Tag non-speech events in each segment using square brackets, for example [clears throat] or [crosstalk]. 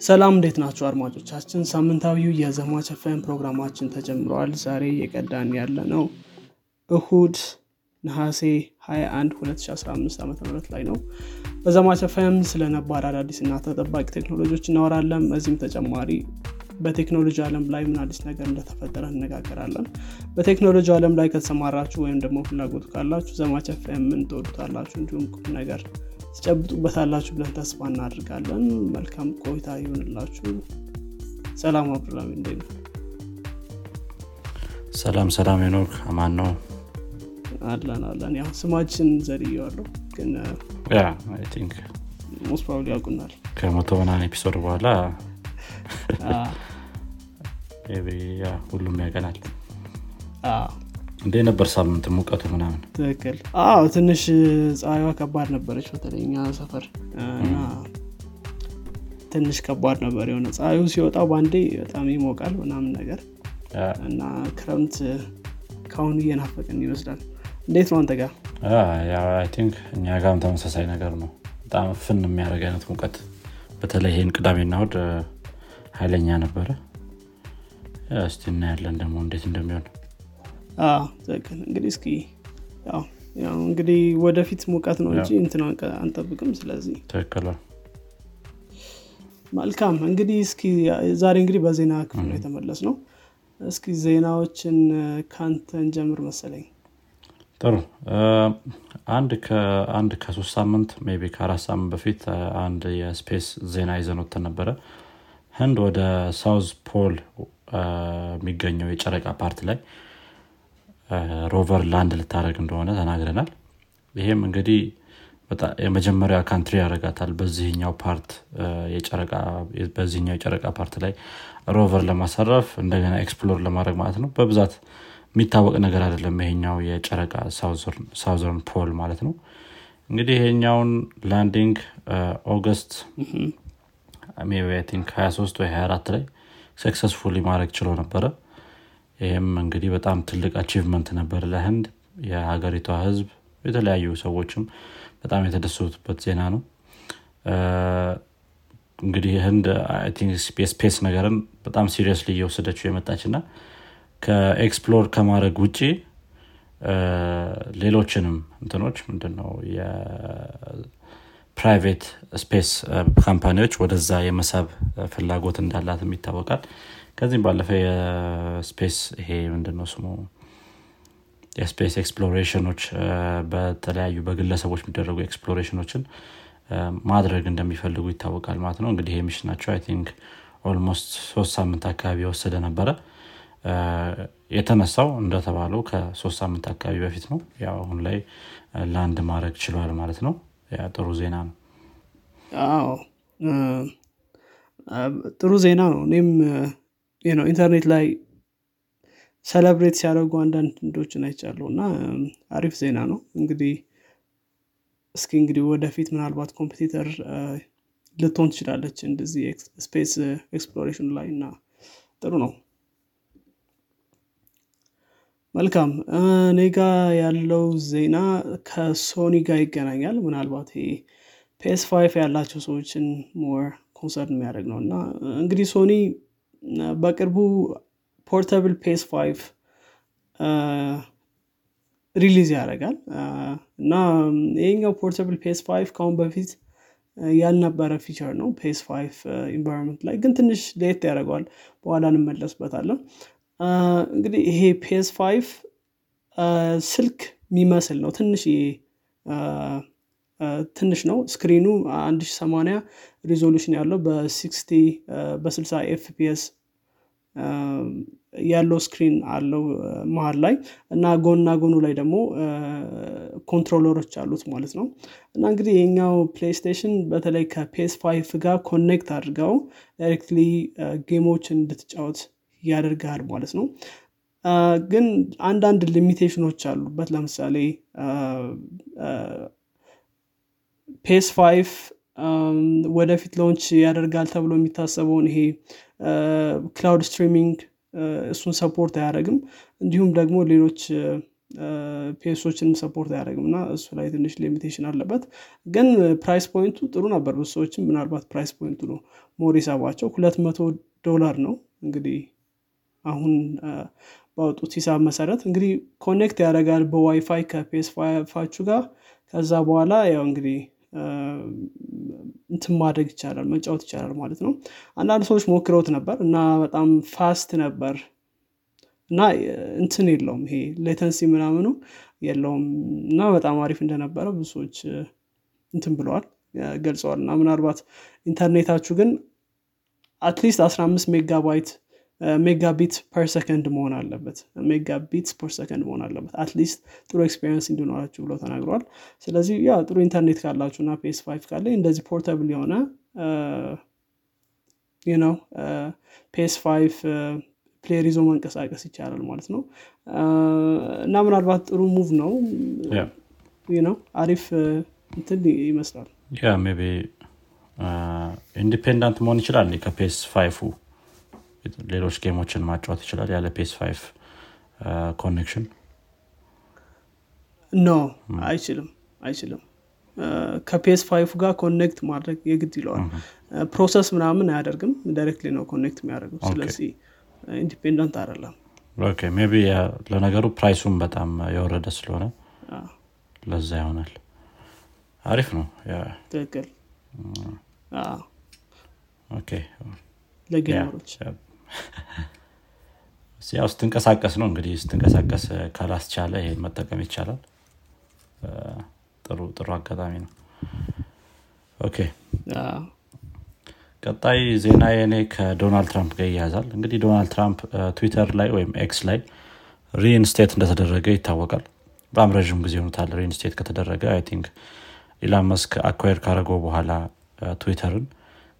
ሰላም እንዴት ናቸው አድማጮቻችን? ሳምንታዊው የዘማች ኤፍኤም ፕሮግራማችን ተጀምረዋል። ዛሬ የቀዳን ያለ ነው እሁድ ነሐሴ 21 2015 ዓ ም ላይ ነው። በዘማች ኤፍኤም ስለ ነባር አዳዲስ እና ተጠባቂ ቴክኖሎጂዎች እናወራለን። በዚህም ተጨማሪ በቴክኖሎጂ ዓለም ላይ ምን አዲስ ነገር እንደተፈጠረ እነጋገራለን። በቴክኖሎጂ ዓለም ላይ ከተሰማራችሁ ወይም ደግሞ ፍላጎቱ ካላችሁ ዘማች ምን ትወዱታላችሁ፣ እንዲሁም ቁም ነገር ትጨብጡበታላችሁ ብለን ተስፋ እናደርጋለን። መልካም ቆይታ ይሆንላችሁ። ሰላም አብዱላሚ እንዴት ነው? ሰላም ሰላም ሄኖክ አማን ነው አለን አለን። ያው ስማችን ዘልዬዋለሁ ግን think most probably ያውቁናል። ከመቶ ምናምን episode በኋላ [laughs] ሁሉም ያውቀናል እንዴ ነበር ሳምንት ሙቀቱ ምናምን ትክክል። አዎ ትንሽ ፀሐይዋ ከባድ ነበረች፣ በተለይ እኛ ሰፈር እና ትንሽ ከባድ ነበር። የሆነ ፀሐዩ ሲወጣ በአንዴ በጣም ይሞቃል ምናምን ነገር እና ክረምት ከአሁኑ እየናፈቅን ይመስላል። እንዴት ነው አንተ ጋር? think እኛ ጋርም ተመሳሳይ ነገር ነው። በጣም ፍን የሚያደርግ አይነት ሙቀት በተለይ ይህን ቅዳሜና እሑድ ኃይለኛ ነበረ። እስቲ እናያለን ደግሞ እንዴት እንደሚሆን እንግዲህ እስኪ ያው እንግዲህ ወደፊት ሙቀት ነው እንጂ እንትን አንጠብቅም። ስለዚህ መልካም። እንግዲህ እስኪ ዛሬ እንግዲህ በዜና ክፍል ነው የተመለስነው። እስኪ ዜናዎችን ካንተ እንጀምር መሰለኝ። ጥሩ። አንድ ከአንድ ከሶስት ሳምንት maybe ከአራት ሳምንት በፊት አንድ የ space ዜና ወጥተን ነበረ። ህንድ ወደ South Pole የሚገኘው የጨረቃ part ላይ rover land ልታደርግ እንደሆነ ተናግረናል። ይሄም እንግዲህ የመጀመሪያ country ያደርጋታል በዚህኛው part በዚህኛው የጨረቃ part ላይ rover ለማሳረፍ እንደገና explore ለማድረግ ማለት ነው። በብዛት የሚታወቅ ነገር አይደለም ይሄኛው የጨረቃ southern pole ማለት ነው። እንግዲህ ይሄኛውን landing August maybe I think 23 ወይ 24 ላይ successfully ማድረግ ችሎ ነበረ ይህም እንግዲህ በጣም ትልቅ achievement ነበር ለህንድ። የሀገሪቷ ህዝብ የተለያዩ ሰዎችም በጣም የተደሰቱበት ዜና ነው። እንግዲህ ህንድ የ space ነገርን በጣም seriously እየወሰደችው የመጣች እና ከ explore ከማድረግ ውጭ ሌሎችንም እንትኖች ምንድነው የ private space company ዎች ወደዛ የመሳብ ፍላጎት እንዳላትም ይታወቃል። ከዚህም ባለፈ የ space ይሄ ምንድነው ስሙ? የ space exploration ኖች እ፣ በተለያዩ በግለሰቦች የሚደረጉ exploration ኖችን እ፣ ማድረግ እንደሚፈልጉ ይታወቃል ማለት ነው። እንግዲህ ይሄ mission ናቸው I think almost ሶስት ሳምንት አካባቢ የወሰደ ነበረ። የተነሳው እንደተባለው ከሶስት ሳምንት አካባቢ በፊት ነው። ያው አሁን ላይ land ማድረግ ችሏል ማለት ነው ጥሩ ዜና ነው አዎ ጥሩ ዜና ነው። እኔም ኢንተርኔት ላይ celebrate ሲያደርጉ አንዳንድ ህንዶችን አይቻለሁ እና አሪፍ ዜና ነው። እንግዲህ እስኪ እንግዲህ ወደፊት ምናልባት competitor ልትሆን ትችላለች እንደዚህ space exploration ላይ እና ጥሩ ነው። መልካም እኔ ጋ ያለው ዜና ከ Sony ጋር ይገናኛል። ምናልባት ይሄ ፋይቭ ያላቸው ሰዎችን more concern የሚያደርግ ነው እና እንግዲህ Sony በቅርቡ portable PS Five release ያደርጋል እና ይሄኛው portable PS Five ከአሁን በፊት ያልነበረ feature ነው PS Five environment ላይ ግን ትንሽ ለየት ያደርገዋል። በኋላ እንመለስበታለን። እንግዲህ ይሄ PS Five ስልክ የሚመስል ነው። ትንሽ ትንሽ ነው። screen ኑ 1080 resolution ያለው በ60 በ60 FPS ያለው screen አለው መሀል ላይ እና ጎንና ጎኑ ላይ ደግሞ controller ኦች አሉት ማለት ነው። እና እንግዲህ ይሄኛው PlayStation በተለይ ከ PS Five ጋር connect አድርገው directly game ኦችን እንድትጫወት ያደርግሃል ማለት ነው። ግን አንዳንድ limitation ኖች አሉበት። ለምሳሌ PS Five ወደፊት launch ያደርጋል ተብሎ የሚታሰበውን ይሄ cloud streaming እሱን support አያደርግም። እንዲሁም ደግሞ ሌሎች PS ኦችን support አያደርግም እና እሱ ላይ ትንሽ limitation አለበት ግን price point ቱ ጥሩ ነበር ብዙ ሰዎችም ምናልባት price point ቱ ነው more የሳባቸው ሁለት መቶ ዶላር ነው እንግዲህ አሁን ባወጡት ሂሳብ መሰረት እንግዲህ connect ያደርጋል በ WiFi ከ PS Five ኣችሁ ጋር። ከዛ በኋላ ያው እንግዲህ እንትን ማድረግ ይቻላል መጫወት ይቻላል ማለት ነው። አንዳንድ ሰዎች ሞክረውት ነበር እና በጣም fast ነበር። እና እንትን የለውም ይሄ latency ምናምኑ የለውም እና በጣም አሪፍ እንደነበረ ብዙ ሰዎች እንትን ብለዋል ገልጸዋል። እና ምናልባት ኢንተርኔታችሁ ግን at least 15 megabyte megabit per second መሆን አለበት። megabit per second መሆን አለበት። at least ጥሩ experience እንዲኖራችሁ ብለው ተናግረዋል ስለዚህ ያ ጥሩ ኢንተርኔት ካላችሁ እና PS Five ካለ እንደዚህ portable የሆነ ነው PS five player ይዞ መንቀሳቀስ ይቻላል ማለት ነው። እና ምናልባት ጥሩ move ነው። ነው አሪፍ እንትን ይመስላል። ያ maybe independent መሆን ይችላል። ከ PS five ኡ ሌሎች game ኦችን ማጫወት ይችላል። ያለ PS five connection? no አይችልም አይችልም። ከ PS five ጋር connect ማድረግ የግድ ይለዋል። process ምናምን አያደርግም directly ነው connect የሚያደርገው። ስለዚህ independent አይደለም። maybe ለነገሩ price ኡም በጣም የወረደ ስለሆነ ለዛ ይሆናል። አሪፍ ነው። ትክክል። ለ gamer ኦች ያው ስትንቀሳቀስ ነው እንግዲህ ስትንቀሳቀስ ካላስቻለ ይሄን መጠቀም ይቻላል። ጥሩ ጥሩ አጋጣሚ ነው። okay። ቀጣይ ዜና የኔ ከዶናልድ ትራምፕ ጋር ይያዛል እንግዲህ ዶናልድ ትራምፕ ትዊተር ላይ ወይም X ላይ reinstate እንደተደረገ ይታወቃል። በጣም ረዥም ጊዜ ሆኑታል reinstate ከተደረገ። I think ኢላን ማስክ acquire ካደረገው በኋላ ትዊተርን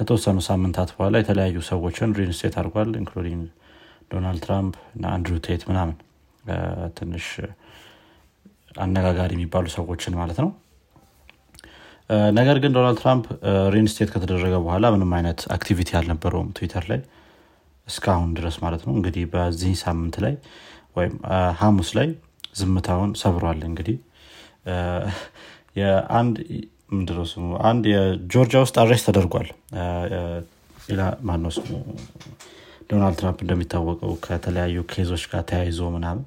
ከተወሰኑ ሳምንታት በኋላ የተለያዩ ሰዎችን reinstate አድርጓል including ዶናልድ ትራምፕ እና አንድሩ ቴት ምናምን። ትንሽ አነጋጋሪ የሚባሉ ሰዎችን ማለት ነው። ነገር ግን ዶናልድ ትራምፕ reinstate ከተደረገ በኋላ ምንም አይነት activity አልነበረውም ትዊተር ላይ እስካሁን ድረስ ማለት ነው። እንግዲህ በዚህ ሳምንት ላይ ወይም ሀሙስ ላይ ዝምታውን ሰብሯል እንግዲህ ምንድነው ስሙ? አንድ የጆርጂያ ውስጥ arrest ተደርጓል። ማነው ስሙ? ዶናልድ ትራምፕ እንደሚታወቀው ከተለያዩ case ኦች ጋር ተያይዞ ምናምን።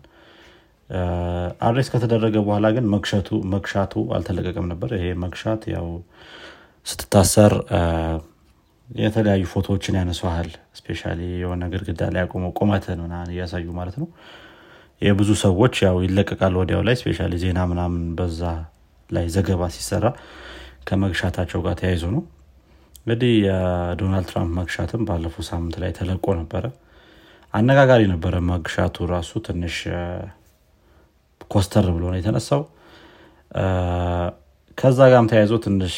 arrest ከተደረገ በኋላ ግን mugshot ኡ mugshot ኡ አልተለቀቀም ነበር። ይሄ mugshot ያው ስትታሰር የተለያዩ ፎቶዎችን ያነሷል special የሆነ ግድግዳ ላይ ያቆመው ቁመትን ምናምን እያሳዩ ማለት ነው። የብዙ ሰዎች ያው ይለቀቃል ወዲያው ላይ special ዜና ምናምን በዛ ላይ ዘገባ ሲሰራ ከ mugshot ኣቸው ጋር ተያይዞ ነው። እንግዲህ የዶናልድ ትራምፕ mugshot ም ባለፈው ሳምንት ላይ ተለቆ ነበረ። አነጋጋሪ ነበረ mugshot ኡ ራሱ ትንሽ ኮስተር ብሎ ነው የተነሳው። ከዛ ጋም ተያይዞ ትንሽ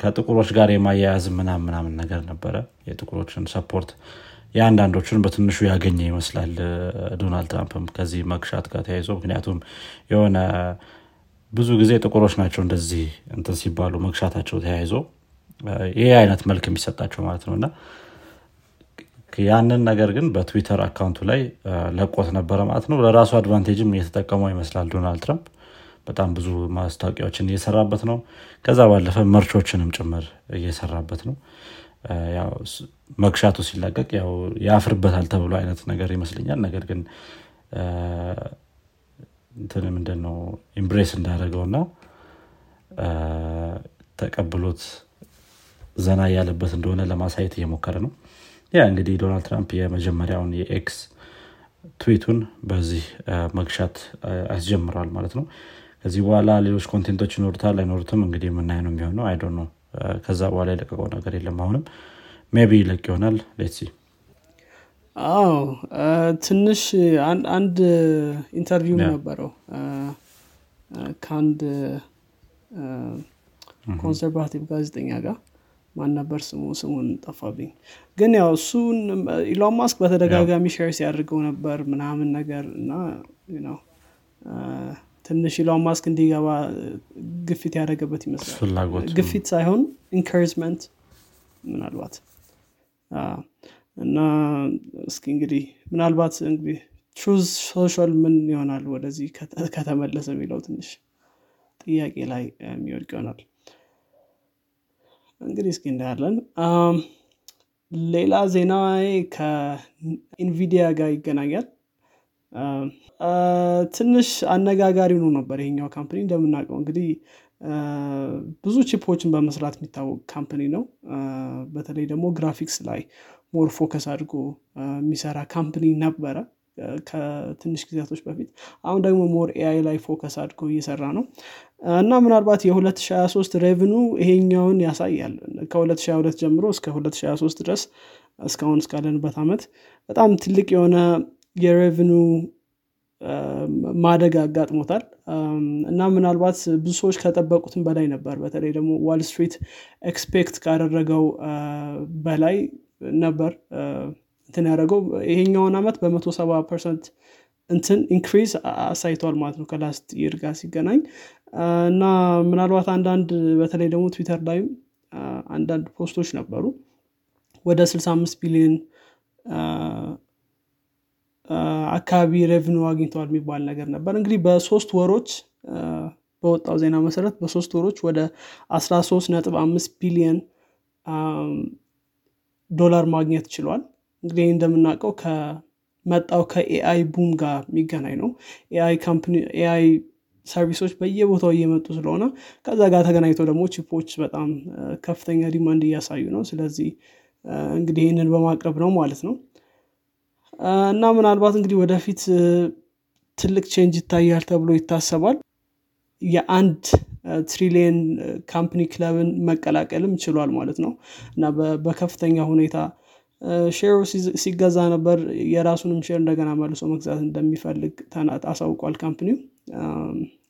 ከጥቁሮች ጋር የማያያዝ ምናም ምናምን ነገር ነበረ። የጥቁሮችን support የአንዳንዶችን በትንሹ ያገኘ ይመስላል ዶናልድ ትራምፕም ከዚህ mugshot ጋር ተያይዞ። ምክንያቱም የሆነ ብዙ ጊዜ ጥቁሮች ናቸው እንደዚህ እንትን ሲባሉ mugshot ኣቸው ተያይዞ ይህ አይነት መልክ የሚሰጣቸው ማለት ነው። እና ያንን ነገር ግን በትዊተር account ኡ ላይ ለቆት ነበረ ማለት ነው። ለራሱ advantage ም እየተጠቀመው ይመስላል ዶናልድ ትራምፕ። በጣም ብዙ ማስታወቂያዎችን እየሰራበት ነው። ከዛ ባለፈ merch ኦችንም ጭምር እየሰራበት ነው። mugshot ኡ ሲለቀቅ ያው ያፍርበታል ተብሎ አይነት ነገር ይመስለኛል። ነገር ግን እንትን ምንድን ነው embrace እንዳደረገው እና ተቀብሎት ዘና እያለበት እንደሆነ ለማሳየት እየሞከረ ነው። ያ እንግዲህ ዶናልድ ትራምፕ የመጀመሪያውን የ X tweet ኡን በዚህ mugshot አስጀምረዋል ማለት ነው። ከዚህ በኋላ ሌሎች content ኦች ይኖሩታል አይኖሩትም እንግዲህ የምናይ ነው የሚሆነው። I don't know ከዛ በኋላ የለቀቀው ነገር የለም አሁንም። maybe ይለቅ ይሆናል። let's see አዎ ትንሽ አንድ interview ነበረው። ከአንድ conservative ጋዜጠኛ ጋር ማን ነበር ስሙ ስሙን ጠፋብኝ። ግን ያው እሱን ኢሎን ማስክ በተደጋጋሚ share ሲያደርገው ነበር ምናምን ነገር እና ትንሽ ኢሎን ማስክ እንዲገባ ግፊት ያደረገበት ይመስላል። ግፊት ሳይሆን encouragement ምናልባት እና እስኪ እንግዲህ ምናልባት እንግዲህ Truth Social ምን ይሆናል ወደዚህ ከተመለሰ የሚለው ትንሽ ጥያቄ ላይ የሚወድቅ ይሆናል። እንግዲህ እስኪ እናያለን ሌላ ዜና ከኢንቪዲያ ጋር ይገናኛል። ትንሽ አነጋጋሪ ነው ነበር ይሄኛው company እንደምናውቀው እንግዲህ ብዙ chip ኦችን በመስራት የሚታወቅ company ነው። በተለይ ደግሞ ግራፊክስ ላይ more focus አድርጎ የሚሰራ company ነበረ። ከትንሽ ጊዜቶች በፊት። አሁን ደግሞ more AI ላይ focus አድርጎ እየሰራ ነው። እና ምናልባት የ2023 revenue ኡ ይሄኛውን ያሳያል። ከ2022 ጀምሮ እስከ 2023 ድረስ እስካሁን እስካለንበት አመት በጣም ትልቅ የሆነ የ revenue ማደግ አጋጥሞታል። እና ምናልባት ብዙ ሰዎች ከጠበቁትም በላይ ነበር። በተለይ ደግሞ Wall Street expect ካደረገው በላይ ነበር እንትን ያደረገው። ይሄኛውን አመት በመቶ ሰባ percent እንትን increase አሳይቷል ማለት ነው ከ last year ጋር ሲገናኝ። እና ምናልባት አንዳንድ በተለይ ደግሞ ትዊተር ላይም አንዳንድ post ኦች ነበሩ። ወደ 65 ቢሊዮን አካባቢ revenue አግኝተዋል የሚባል ነገር ነበር። እንግዲህ በሶስት ወሮች በወጣው ዜና መሰረት በሶስት ወሮች ወደ 13 ነጥብ አምስት ዶላር ማግኘት ችሏል። እንግዲህ እንደምናውቀው ከመጣው ከ AI boom ጋር የሚገናኝ ነው። AI service ኦች በየቦታው እየመጡ ስለሆነ ከዛ ጋር ተገናኝተው ደግሞ chip ኦች በጣም ከፍተኛ demand እያሳዩ ነው። ስለዚህ እንግዲህ ይህንን በማቅረብ ነው ማለት ነው። እና ምናልባት እንግዲህ ወደፊት ትልቅ change ይታያል ተብሎ ይታሰባል። የአንድ ትሪሊየን company ክለብን መቀላቀልም ችሏል ማለት ነው። እና በከፍተኛ ሁኔታ share ኡ ሲገዛ ነበር። የራሱንም share እንደገና መልሶ መግዛት እንደሚፈልግ አሳውቋል company ው።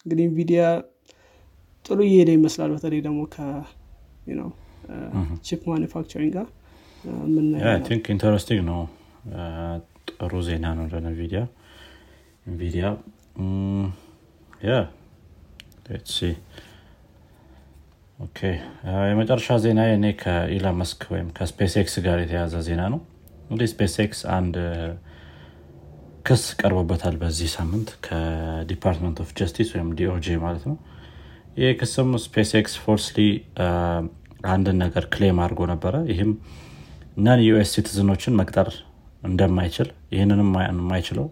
እንግዲህ Nvidia ጥሩ እየሄደ ይመስላል። በተለይ ደግሞ ከ chip manufacturing ጋር think interesting ነው። ጥሩ ዜና ነው ለ Nvidia Nvidia። yeah okay። የመጨረሻ ዜና እኔ ከ Elon Musk ወይም ከ SpaceX ጋር የተያዘ ዜና ነው። እንግዲህ SpaceX አንድ ክስ ቀርቦበታል በዚህ ሳምንት ከ Department of Justice ወይም DOJ ማለት ነው። ይህ ክስም SpaceX falsely አንድን ነገር claim አድርጎ ነበረ። ይህም non US citizen ኦችን መቅጠር እንደማይችል ይህንንም የማይችለው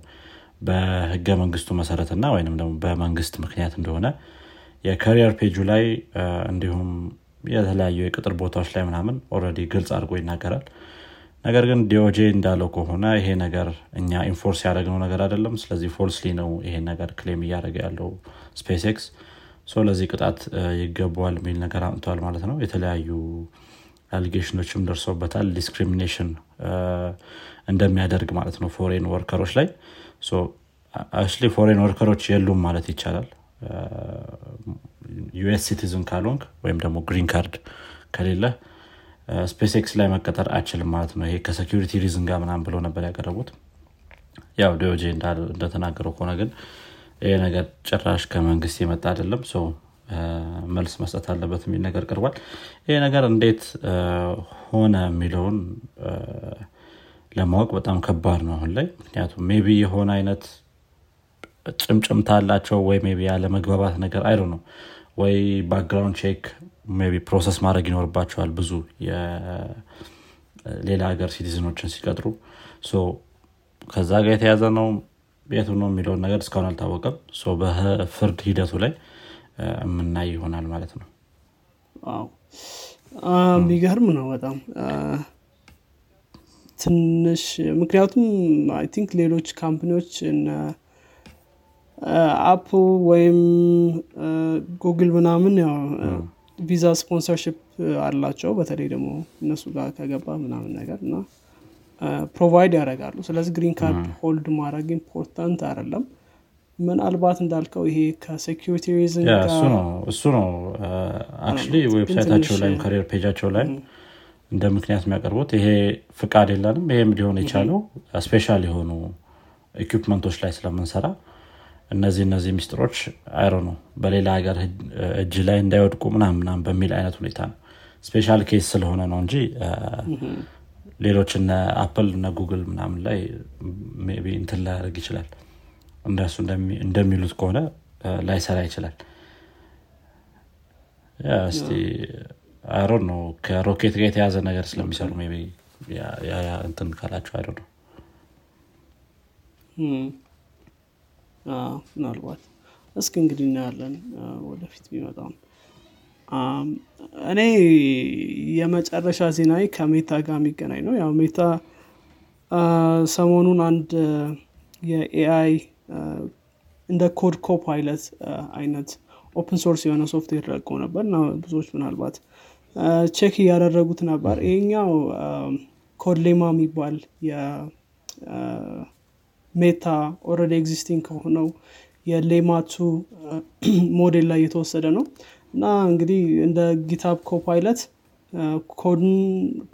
በህገ መንግስቱ መሰረትና ወይም ደግሞ በመንግስት ምክንያት እንደሆነ የ career page ኡ ላይ እንዲሁም የተለያዩ የቅጥር ቦታዎች ላይ ምናምን already ግልጽ አድርጎ ይናገራል። ነገር ግን DOJ እንዳለው ከሆነ ይሄ ነገር እኛ enforce ያደረግነው ነገር አይደለም። ስለዚህ falsely ነው ይሄ ነገር claim እያደረገ ያለው SpaceX ለዚህ ቅጣት ይገባዋል የሚል ነገር አምጥተዋል ማለት ነው። የተለያዩ allegation ኦችም ደርሰውበታል። discrimination እንደሚያደርግ ማለት ነው foreign worker ኦች ላይ። actually foreign worker ኦች የሉም ማለት ይቻላል US citizen ካልሆንክ ወይም ደግሞ green card ከሌለ SpaceX ላይ መቀጠር አይችልም ማለት ነው። ይሄ ከ security reason ጋር ምናምን ብሎ ነበር ያቀረቡት። ያው DOJ እንደተናገረው ከሆነ ግን ይሄ ነገር ጭራሽ ከመንግስት የመጣ አይደለም። ሰው መልስ መስጠት አለበት የሚል ነገር ቀርቧል። ይሄ ነገር እንዴት ሆነ የሚለውን ለማወቅ በጣም ከባድ ነው አሁን ላይ። ምክንያቱም maybe የሆነ አይነት ጭምጭምታ አላቸው ወይ maybe ያለመግባባት ነገር I don't know ወይ background check maybe process ማድረግ ይኖርባቸዋል ብዙ ሌላ ሀገር citizen ኦችን ሲቀጥሩ. ከዛ ጋር የተያዘ ነው ቤቱ ነው የሚለውን ነገር እስካሁን አልታወቀም። በፍርድ ሂደቱ ላይ የምናይ ይሆናል ማለት ነው። የሚገርም ነው በጣም። ትንሽ ምክንያቱም I think ሌሎች company ዎች Apple ወይም ጉግል ምናምን ያው visa sponsorship አላቸው። በተለይ ደግሞ እነሱ ጋር ከገባ ምናምን ነገር እና provide ያደርጋሉ። ስለዚህ green card hold ማድረግ important አይደለም። ምናልባት እንዳልከው ይሄ ከ security reason እሱ ነው። actually website ኣቸው ላይ career page ኣቸው ላይ እንደ ምክንያት የሚያቀርቡት ይሄ ፍቃድ የለንም። ይሄም ሊሆን የቻለው special የሆኑ equipment ኦች ላይ ስለምንሰራ እነዚህ እነዚህ ሚስጥሮች አይሮ ነው በሌላ ሀገር እጅ ላይ እንዳይወድቁ ምናምናም በሚል አይነት ሁኔታ ነው። special case ስለሆነ ነው እንጂ ሌሎች እነ Apple እነ ጉግል ምናምን ላይ maybe እንትን ላያደርግ ይችላል። እንደሱ እንደሚ- እንደሚሉት ከሆነ ላይሰራ ይችላል። እስቲ አይሮን ነው ከሮኬት ጋር የተያዘ ነገር ስለሚሰሩ maybe እንትን ካላቸው አይሮ ነው ምናልባት እስኪ እንግዲህ እናያለን። ወደፊት ቢመጣም። እኔ የመጨረሻ ዜናዬ ከ Meta ጋር የሚገናኝ ነው። ያው Meta ሰሞኑን አንድ የ AI እንደ code copilot አይነት open source የሆነ ሶፍትዌር ለቆ ነበር እና ብዙዎች ምናልባት check እያደረጉት ነበር። ይሄኛው Code Llama የሚባል የ Meta already existing ከሆነው የ Llama [clears throat] 2 model ላይ የተወሰደ ነው። እና እንግዲህ እንደ GitHub Copilot code ን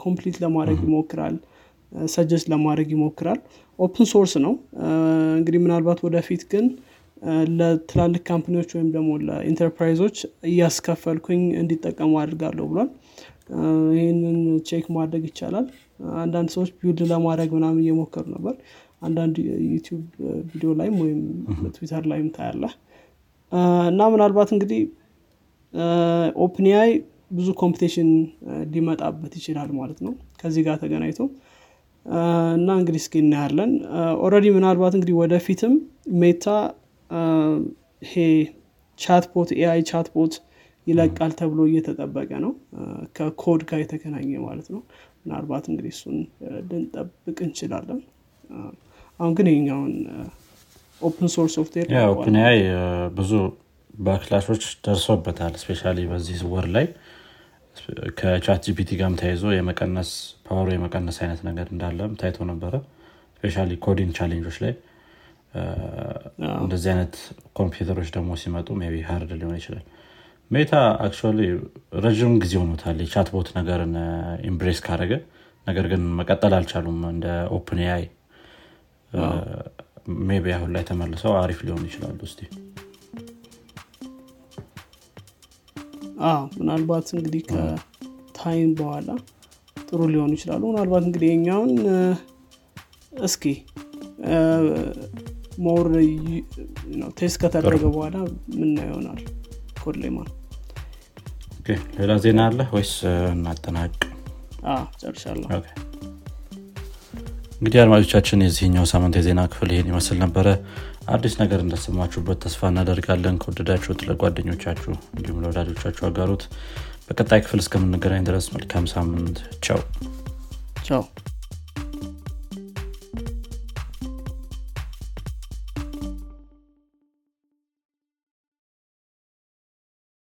complete ለማድረግ ይሞክራል suggest ለማድረግ ይሞክራል። open source ነው። አ፣ እንግዲህ ምናልባት ወደፊት ግን አ፣ ለትላልቅ company ዎች ወይም ደግሞ ለኢንተርፕራይዞች እያስከፈልኩኝ እንዲጠቀሙ አድርጋለሁ ብሏል። አ፣ ይህንን check ማድረግ ይቻላል። አንዳንድ ሰዎች build ለማድረግ ምናምን እየሞከሩ ነበር አንዳንድ YouTube ቪዲዮ ላይም ወይም ትዊተር ላይም ታያለህ። እና ምናልባት እንግዲህ OpenAI ብዙ competition ሊመጣበት ይችላል ማለት ነው ከዚህ ጋር ተገናኝቶ። እና እንግዲህ እስኪ እናያለን። already ምናልባት እንግዲህ ወደፊትም Meta ይሄ chatbot AI chatbot ይለቃል ተብሎ እየተጠበቀ ነው። ከኮድ ጋር የተገናኘ ማለት ነው። ምናልባት እንግዲህ እሱን ልንጠብቅ እንችላለን አሁን ግን ይሄኛውን open source software OpenAI ብዙ backlash ኦች ደርሶበታል especially በዚህ ወር ላይ። ከ ChatGPT ጋርም ተያይዞ የመቀነስ power ኡ የመቀነስ አይነት ነገር እንዳለም ታይቶ ነበረ። especially coding challenge ኦች ላይ። እንደዚህ አይነት competitor ኦች ደግሞ ሲመጡ maybe hard ሊሆን ይችላል። Meta actually ረዥም ጊዜ ሆኖታል የ chatbot ነገርን embrace ካደረገ ነገር ግን መቀጠል አልቻሉም እንደ OpenAI maybe አሁን ላይ ተመልሰው አሪፍ ሊሆኑ ይችላሉ አዎ ምናልባት እንግዲህ ከ time በኋላ ጥሩ ሊሆኑ ይችላሉ። ምናልባት እንግዲህ የኛውን እስኪ more test ከተደረገ በኋላ ምናልባት ይሆናል Code Llama Okay፣ ሌላ ዜና አለ ወይስ እናጠናቅ? ጨርሻለሁ እንግዲህ አድማጮቻችን የዚህኛው ሳምንት የዜና ክፍል ይህን ይመስል ነበረ። አዲስ ነገር እንደሰማችሁበት ተስፋ እናደርጋለን። ከወደዳችሁት ለጓደኞቻችሁ እንዲሁም ለወዳጆቻችሁ አጋሩት። በቀጣይ ክፍል እስከምንገናኝ ድረስ መልካም ሳምንት። ቻው። ቻው